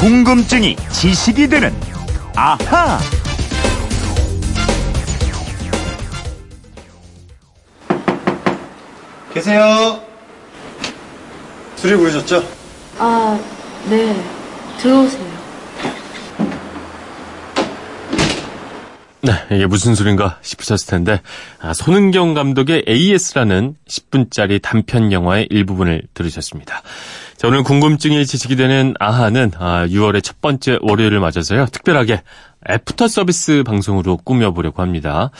궁금증이 지식이 되는 아하. 계세요. 술이 부르셨죠? 아, 네. 들어오세요. 네, 이게 무슨 소린가 싶으셨을 텐데, 아, 손은경 감독의 AS라는 10분짜리 단편 영화의 일부분을 들으셨습니다. 자, 오늘 궁금증이 지식이 되는 아하는 아, 6월의 첫 번째 월요일을 맞아서요, 특별하게 애프터 서비스 방송으로 꾸며보려고 합니다.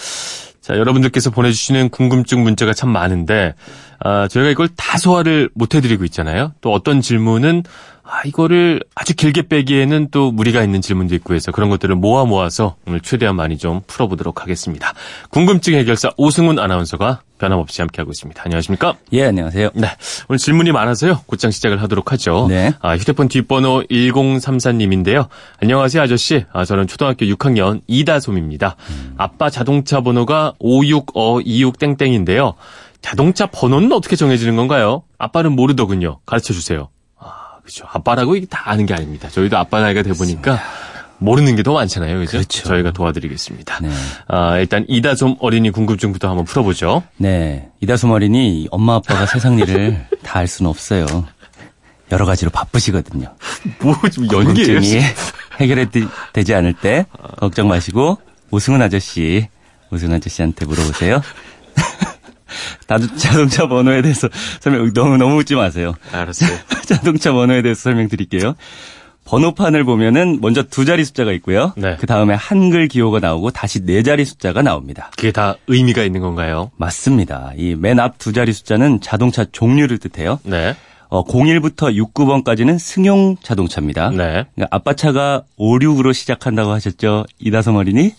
자, 여러분들께서 보내주시는 궁금증 문자가 참 많은데, 아, 저희가 이걸 다 소화를 못 해드리고 있잖아요. 또 어떤 질문은, 아, 이거를 아주 길게 빼기에는 또 무리가 있는 질문도 있고 해서 그런 것들을 모아 모아서 오늘 최대한 많이 좀 풀어보도록 하겠습니다. 궁금증 해결사 오승훈 아나운서가 변함없이 함께하고 있습니다. 안녕하십니까? 예, 안녕하세요. 네. 오늘 질문이 많아서요. 곧장 시작을 하도록 하죠. 네. 아, 휴대폰 뒷번호 1034님인데요. 안녕하세요, 아저씨. 아, 저는 초등학교 6학년 이다솜입니다. 아빠 자동차 번호가 56어26땡땡인데요. 자동차 번호는 어떻게 정해지는 건가요? 아빠는 모르더군요. 가르쳐 주세요. 아, 그죠. 아빠라고 이게 다 아는 게 아닙니다. 저희도 아빠 나이가 돼 보니까 모르는 게 더 많잖아요. 그죠? 그렇죠. 저희가 도와드리겠습니다. 네. 아, 일단 이다솜 어린이 궁금증부터 한번 풀어보죠. 네. 이다솜 어린이 엄마 아빠가 세상 일을 다 알 수는 없어요. 여러 가지로 바쁘시거든요. 뭐, 좀 연기예요? 해결되지 않을 때 걱정 마시고 오승훈 아저씨, 오승훈 아저씨한테 물어보세요. 나도 자동차 번호에 대해서 설명 너무 너무 웃지 마세요. 알았어요. 자동차 번호에 대해서 설명드릴게요. 번호판을 보면은 먼저 두 자리 숫자가 있고요. 네. 그 다음에 한글 기호가 나오고 다시 네 자리 숫자가 나옵니다. 그게 다 의미가 있는 건가요? 맞습니다. 이 맨 앞 두 자리 숫자는 자동차 종류를 뜻해요. 네. 어, 01부터 69번까지는 승용 자동차입니다. 네. 그러니까 아빠 차가 56으로 시작한다고 하셨죠? 이다솜 어린이?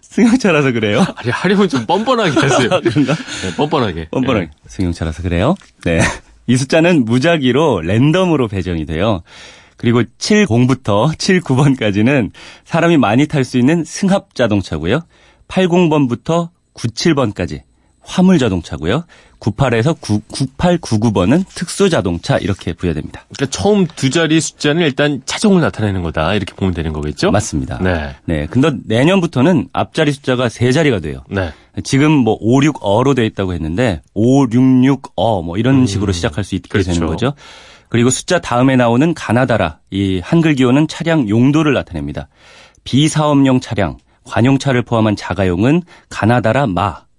승용차라서 그래요. 아니, 하려면 좀 뻔뻔하게 하세요. 그런가? 네, 뻔뻔하게. 뻔뻔하게. 네. 승용차라서 그래요. 네. 이 숫자는 무작위로 랜덤으로 배정이 돼요. 그리고 70부터 79번까지는 사람이 많이 탈 수 있는 승합 자동차고요. 80번부터 97번까지 화물 자동차고요. 98에서 9, 98, 99번은 특수 자동차 이렇게 부여됩니다. 그러니까 처음 두 자리 숫자는 일단 차종을 나타내는 거다. 이렇게 보면 되는 거겠죠? 맞습니다. 네. 네. 근데 내년부터는 앞자리 숫자가 세 자리가 돼요. 네. 지금 뭐 5, 6 어로 돼 있다고 했는데 5, 6, 6 어 뭐 이런 식으로 시작할 수 있게 그렇죠. 되는 거죠. 그리고 숫자 다음에 나오는 가나다라 이 한글 기호는 차량 용도를 나타냅니다. 비사업용 차량, 관용차를 포함한 자가용은 가나다라 마, 오.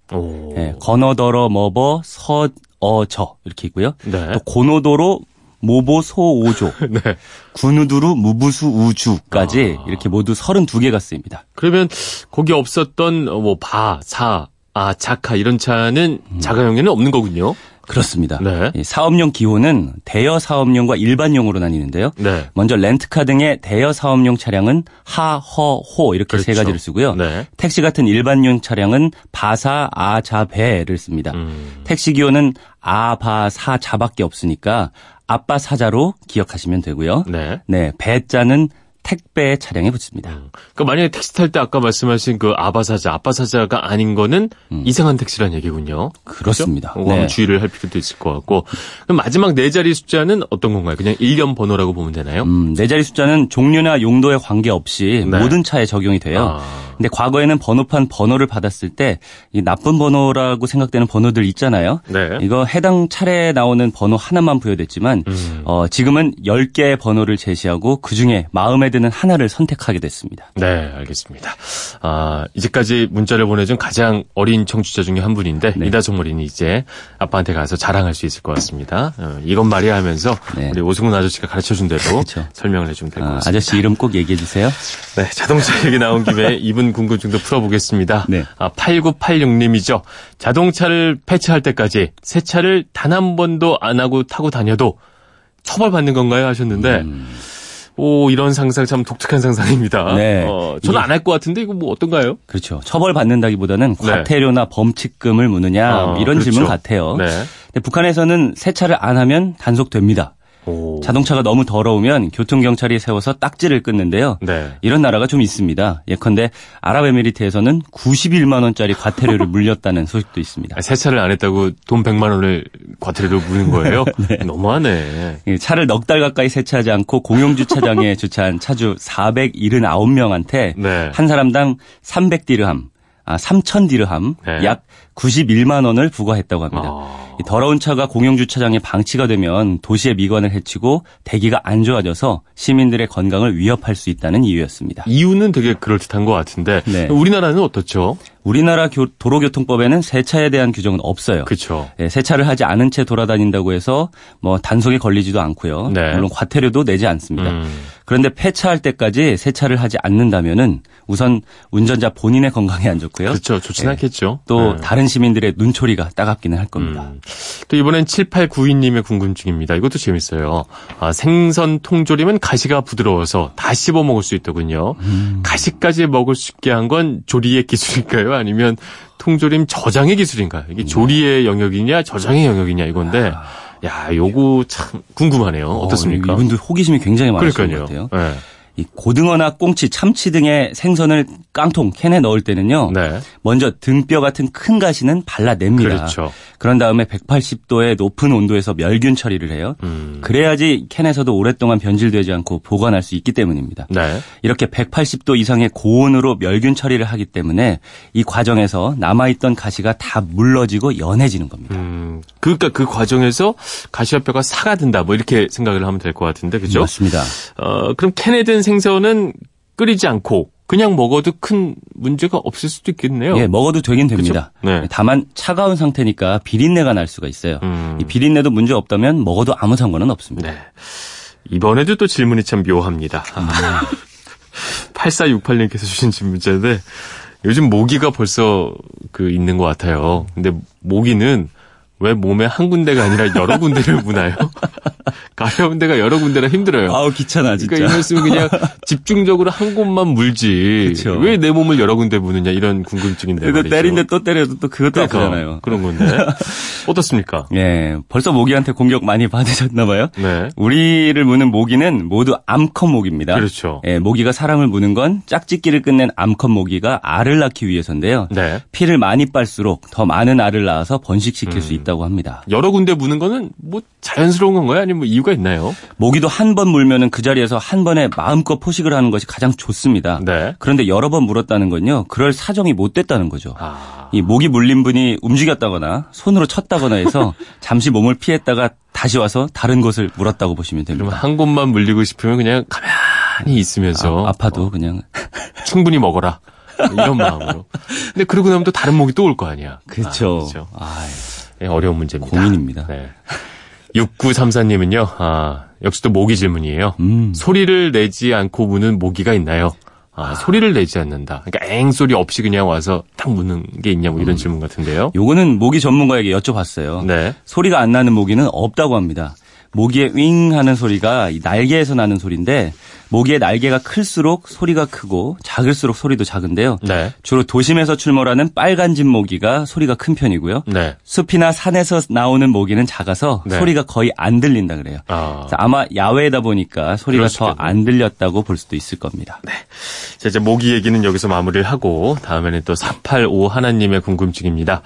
예, 건어더러 머버 서어저 이렇게 있고요. 네. 또 고노도로 모보 소오조, 네. 군우두루 무부수 우주까지 아. 이렇게 모두 32개가 쓰입니다. 그러면 거기 없었던 어, 뭐 바, 사, 아, 자카 이런 차는 자가용에는 없는 거군요. 그렇습니다. 네. 이 사업용 기호는 대여 사업용과 일반용으로 나뉘는데요. 네. 먼저 렌트카 등의 대여 사업용 차량은 하, 허, 호 이렇게 세 그렇죠. 가지를 쓰고요. 네. 택시 같은 일반용 차량은 바사, 아, 자, 배를 씁니다. 음. 택시 기호는 아, 바, 사, 자밖에 없으니까 아빠 사자로 기억하시면 되고요. 네. 네, 배자는 택배 차량에 붙습니다. 그러니까 만약에 택시 탈 때 아까 말씀하신 그 아바사자, 아빠사자가 아닌 거는 이상한 택시란 얘기군요. 그렇습니다. 한번 네. 주의를 할 필요도 있을 것 같고. 그럼 마지막 네 자리 숫자는 어떤 건가요? 그냥 일련 번호라고 보면 되나요? 음, 네 자리 숫자는 종류나 용도에 관계없이 네. 모든 차에 적용이 돼요. 아. 근데 과거에는 번호판 번호를 받았을 때 이 나쁜 번호라고 생각되는 번호들 있잖아요. 네. 이거 해당 차례에 나오는 번호 하나만 부여됐지만 음. 어, 지금은 10개의 번호를 제시하고 그중에 마음에 드는 하나를 선택하게 됐습니다. 네, 알겠습니다. 아, 이제까지 문자를 보내준 가장 어린 청취자 중에 한 분인데, 네. 이다솜 어린이 이제 아빠한테 가서 자랑할 수 있을 것 같습니다. 어, 이건 말이야 하면서 네. 우리 오승훈 아저씨가 가르쳐 준 대로 그쵸. 설명을 해주면 될것 아, 같습니다. 아저씨 이름 꼭 얘기해 주세요. 네, 자동차 얘기 나온 김에 이분 궁금증도 풀어보겠습니다. 네. 아, 8986님이죠. 자동차를 폐차할 때까지 새 차를 단 한 번도 안 하고 타고 다녀도 처벌받는 건가요? 하셨는데, 오, 이런 상상 참 독특한 상상입니다. 음. 네. 어, 저는 안 할 것 같은데 이거 뭐 어떤가요? 그렇죠. 처벌 받는다기보다는 네. 과태료나 범칙금을 묻느냐 아, 이런 그렇죠. 질문 같아요. 네. 북한에서는 세차를 안 하면 단속됩니다. 오. 자동차가 너무 더러우면 교통경찰이 세워서 딱지를 끊는데요. 네. 이런 나라가 좀 있습니다. 예컨대 아랍에미리트에서는 91만 원짜리 과태료를 물렸다는 소식도 있습니다. 아, 세차를 안 했다고 돈 100만 원을 과태료로 무는 거예요? 너무하네. 이 차를 넉 달 가까이 세차하지 않고 공용주차장에 주차한 차주 471명한테 네. 한 사람당 300디르함, 아 3,000디르함, 네. 약 91만 원을 부과했다고 합니다. 아. 이 더러운 차가 공용주차장에 방치가 되면 도시의 미관을 해치고 대기가 안 좋아져서 시민들의 건강을 위협할 수 있다는 이유였습니다. 이유는 되게 그럴듯한 것 같은데 네. 우리나라는 어떻죠? 우리나라 교- 도로교통법에는 세차에 대한 규정은 없어요. 그렇죠. 예, 세차를 하지 않은 채 돌아다닌다고 해서 뭐 단속에 걸리지도 않고요. 네. 물론 과태료도 내지 않습니다. 음. 그런데 폐차할 때까지 세차를 하지 않는다면은 우선 운전자 본인의 건강에 안 좋고요. 그렇죠. 좋진 예. 않겠죠. 또 네. 다른 시민들의 눈초리가 따갑기는 할 겁니다. 음. 또 이번엔 7892님의 궁금증입니다. 이것도 재밌어요. 아, 생선 통조림은 가시가 부드러워서 다 씹어 먹을 수 있더군요. 음. 가시까지 먹을 수 있게 한 건 조리의 기술일까요? 아니면 통조림 저장의 기술인가요? 음. 이게 조리의 영역이냐 저장의 영역이냐 이건데 야, 요거 참 궁금하네요. 어떻습니까? 어, 이분도 호기심이 굉장히 많으신 것 그러니까요. 같아요. 네. 이 고등어나 꽁치, 참치 등의 생선을 깡통 캔에 넣을 때는요. 네. 먼저 등뼈 같은 큰 가시는 발라냅니다. 그렇죠. 런 다음에 180도의 높은 온도에서 멸균 처리를 해요. 음. 그래야지 캔에서도 오랫동안 변질되지 않고 보관할 수 있기 때문입니다. 네. 이렇게 180도 이상의 고온으로 멸균 처리를 하기 때문에 이 과정에서 남아있던 가시가 다 물러지고 연해지는 겁니다. 음, 그러니까 그 과정에서 가시와 뼈가 사가든다 뭐 이렇게 생각을 하면 될 것 같은데 그죠? 맞습니다. 어, 그럼 캔에 든 생선은 끓이지 않고 그냥 먹어도 큰 문제가 없을 수도 있겠네요. 예, 먹어도 되긴 됩니다. 네. 다만 차가운 상태니까 비린내가 날 수가 있어요. 음. 이 비린내도 문제 없다면 먹어도 아무 상관은 없습니다. 네. 이번에도 또 질문이 참 묘합니다. 아. 8468님께서 주신 질문인데 요즘 모기가 벌써 그 있는 것 같아요. 근데 모기는 왜 몸에 한 군데가 아니라 여러 군데를 무나요? 가려운 데가 여러 군데라 힘들어요. 아우 귀찮아 진짜. 그러니까 이랬으면 그냥 집중적으로 한 곳만 물지. 왜 내 몸을 여러 군데 무느냐 이런 궁금증인데 말이죠. 때린데 또 때려도 또 그것도 그러니까 아프잖아요. 그런 건데 어떻습니까? 예, 벌써 모기한테 공격 많이 받으셨나 봐요. 네. 우리를 무는 모기는 모두 암컷 모기입니다. 그렇죠. 예, 모기가 사람을 무는 건 짝짓기를 끝낸 암컷 모기가 알을 낳기 위해서인데요. 네. 피를 많이 빨수록 더 많은 알을 낳아서 번식시킬 음. 수 있다고 합니다. 여러 군데 무는 거는 뭐 자연스러운 건가요? 아니면 뭐 이유가 있나요? 모기도 한 번 물면은 그 자리에서 한 번에 마음껏 포식을 하는 것이 가장 좋습니다. 네. 그런데 여러 번 물었다는 건요. 그럴 사정이 못 됐다는 거죠. 아. 이 모기 물린 분이 움직였다거나 손으로 쳤다거나 해서 잠시 몸을 피했다가 다시 와서 다른 곳을 물었다고 보시면 그러면 됩니다. 한 곳만 물리고 싶으면 그냥 가만히 있으면서 아, 아파도 어, 그냥 충분히 먹어라. 이런 마음으로. 근데 그러고 나면 또 다른 목이 또 올 거 아니야. 그렇죠. 아, 그렇죠. 아, 네, 어려운 문제입니다. 고민입니다. 네. 6934님은요, 아, 역시 또 모기 질문이에요. 음. 소리를 내지 않고 무는 모기가 있나요? 아, 소리를 내지 않는다. 그러니까 앵 소리 없이 그냥 와서 딱 무는 게 있냐, 뭐 이런 질문 같은데요. 요거는 모기 전문가에게 여쭤봤어요. 네. 소리가 안 나는 모기는 없다고 합니다. 모기의 윙 하는 소리가 이 날개에서 나는 소리인데 모기의 날개가 클수록 소리가 크고 작을수록 소리도 작은데요. 네. 주로 도심에서 출몰하는 빨간 집 모기가 소리가 큰 편이고요. 네. 숲이나 산에서 나오는 모기는 작아서 네. 소리가 거의 안 들린다 그래요. 아. 아마 야외다 보니까 소리가 더. 안 들렸다고 볼 수도 있을 겁니다. 자, 이제 모기 얘기는 여기서 마무리를 하고 다음에는 또 485 하나님의 궁금증입니다.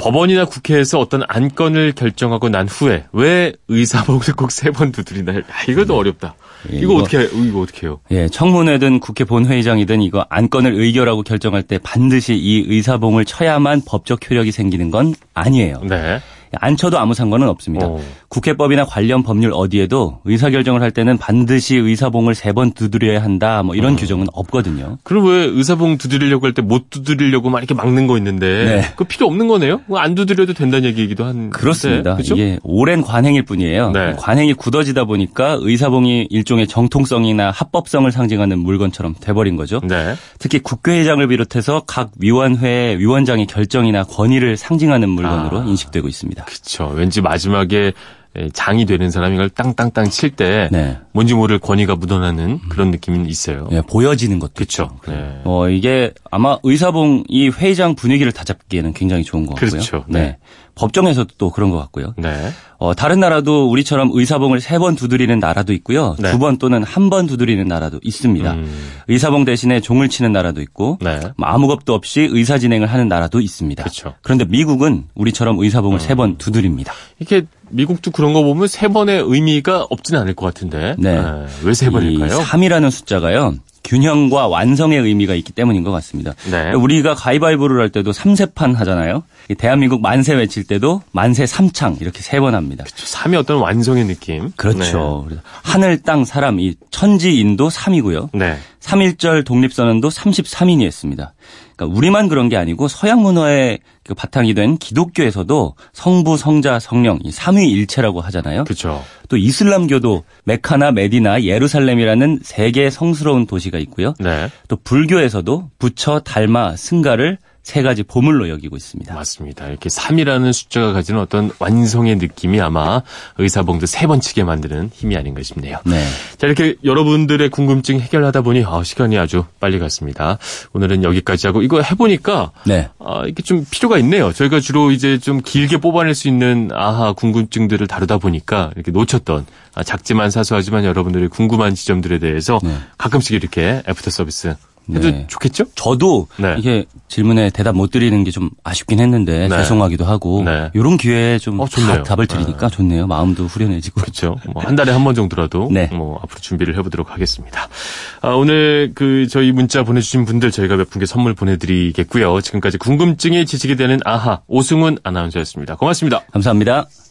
법원이나 국회에서 어떤 안건을 결정하고 난 후에 왜 의사복을 꼭 세 번 두드리나요? 야, 이것도 어렵다. 예, 이거 이거- 어떻게 해? 이거 어떻게 해요? 예, 청문회든 국회 본회의장이든 이거 안건을 의결하고 결정할 때 반드시 이 의사봉을 쳐야만 법적 효력이 생기는 건 아니에요. 네. 안 쳐도 아무 상관은 없습니다. 어. 국회법이나 관련 법률 어디에도 의사결정을 할 때는 반드시 의사봉을 세 번 두드려야 한다 뭐 어. 이런 규정은 없거든요. 그럼 왜 의사봉 두드리려고 할 때 못 두드리려고 막 이렇게 막는 거 있는데 네. 그거 필요 없는 거네요? 안 두드려도 된다는 얘기이기도 한 그렇습니다. 그렇죠? 이게 오랜 관행일 뿐이에요. 네. 관행이 굳어지다 보니까 의사봉이 일종의 정통성이나 합법성을 상징하는 물건처럼 돼버린 거죠. 네. 특히 국회의장을 비롯해서 각 위원회 위원장의 결정이나 권위를 상징하는 물건으로 아. 인식되고 있습니다. 그렇죠. 왠지 마지막에 에, 장이 되는 사람이 이걸 땅땅땅 칠때 네. 뭔지 모를 권위가 묻어나는 그런 느낌은 있어요. 예, 보여지는 것도 그렇죠. 네. 어, 이게 아마 의사봉이 회의장 분위기를 다 잡기에는 굉장히 좋은 것 같고요. 그렇죠. 네. 법정에서도 또 그런 것 같고요. 네. 어, 다른 나라도 우리처럼 의사봉을 세 번 두드리는 나라도 있고요. 네. 두번 또는 한 번 두드리는 나라도 있습니다. 음. 의사봉 대신에 종을 치는 나라도 있고 네. 뭐 아무 겁도 없이 의사 진행을 하는 나라도 있습니다. 그렇죠. 그런데 미국은 우리처럼 의사봉을 세번 두드립니다. 이게 미국도 그런 거 보면 세 번의 의미가 없지는 않을 것 같은데. 네. 왜세 번일까요? 3이라는 숫자가요. 균형과 완성의 의미가 있기 때문인 것 같습니다. 네. 우리가 가위바위보를 할 때도 삼세판 하잖아요. 이 대한민국 만세 외칠 때도 만세 삼창 이렇게 세 번 합니다. 3이 어떤 완성의 느낌. 그렇죠. 그래서 하늘, 땅, 사람, 이 천지, 인도 3이고요. 네. 3.1절 독립선언도 33인이 했습니다. 그러니까 우리만 그런 게 아니고 서양 문화의 그 바탕이 된 기독교에서도 성부, 성자, 성령 이 삼위일체라고 하잖아요. 그렇죠. 또 이슬람교도 메카나 메디나 예루살렘이라는 세 개의 성스러운 도시가 있고요. 네. 또 불교에서도 부처, 달마, 승가를 세 가지 보물로 여기고 있습니다. 맞습니다. 이렇게 3이라는 숫자가 가지는 어떤 완성의 느낌이 아마 의사봉도 세 번 치게 만드는 힘이 아닌가 싶네요. 네. 자, 이렇게 여러분들의 궁금증 해결하다 보니 아, 시간이 아주 빨리 갔습니다. 오늘은 여기까지 하고 이거 해보니까 네. 아, 이게 좀 필요가 있네요. 저희가 주로 이제 좀 길게 뽑아낼 수 있는 아하 궁금증들을 다루다 보니까 이렇게 놓쳤던 아, 작지만 사소하지만 여러분들의 궁금한 지점들에 대해서 네. 가끔씩 이렇게 애프터 서비스 해도 네. 좋겠죠? 저도 네. 이게 질문에 대답 못 드리는 게 좀 아쉽긴 했는데 네. 죄송하기도 하고 네. 이런 기회에 좀 어. 답, 답을 드리니까 좋네요. 마음도 후련해지고. 그렇죠. 뭐 한 달에 한 번 정도라도 네. 뭐 앞으로 준비를 해보도록 하겠습니다. 아, 오늘 그 저희 문자 보내주신 분들 저희가 몇 분께 선물 보내드리겠고요. 지금까지 궁금증이 지식이 되는 아하 오승훈 아나운서였습니다. 고맙습니다. 감사합니다.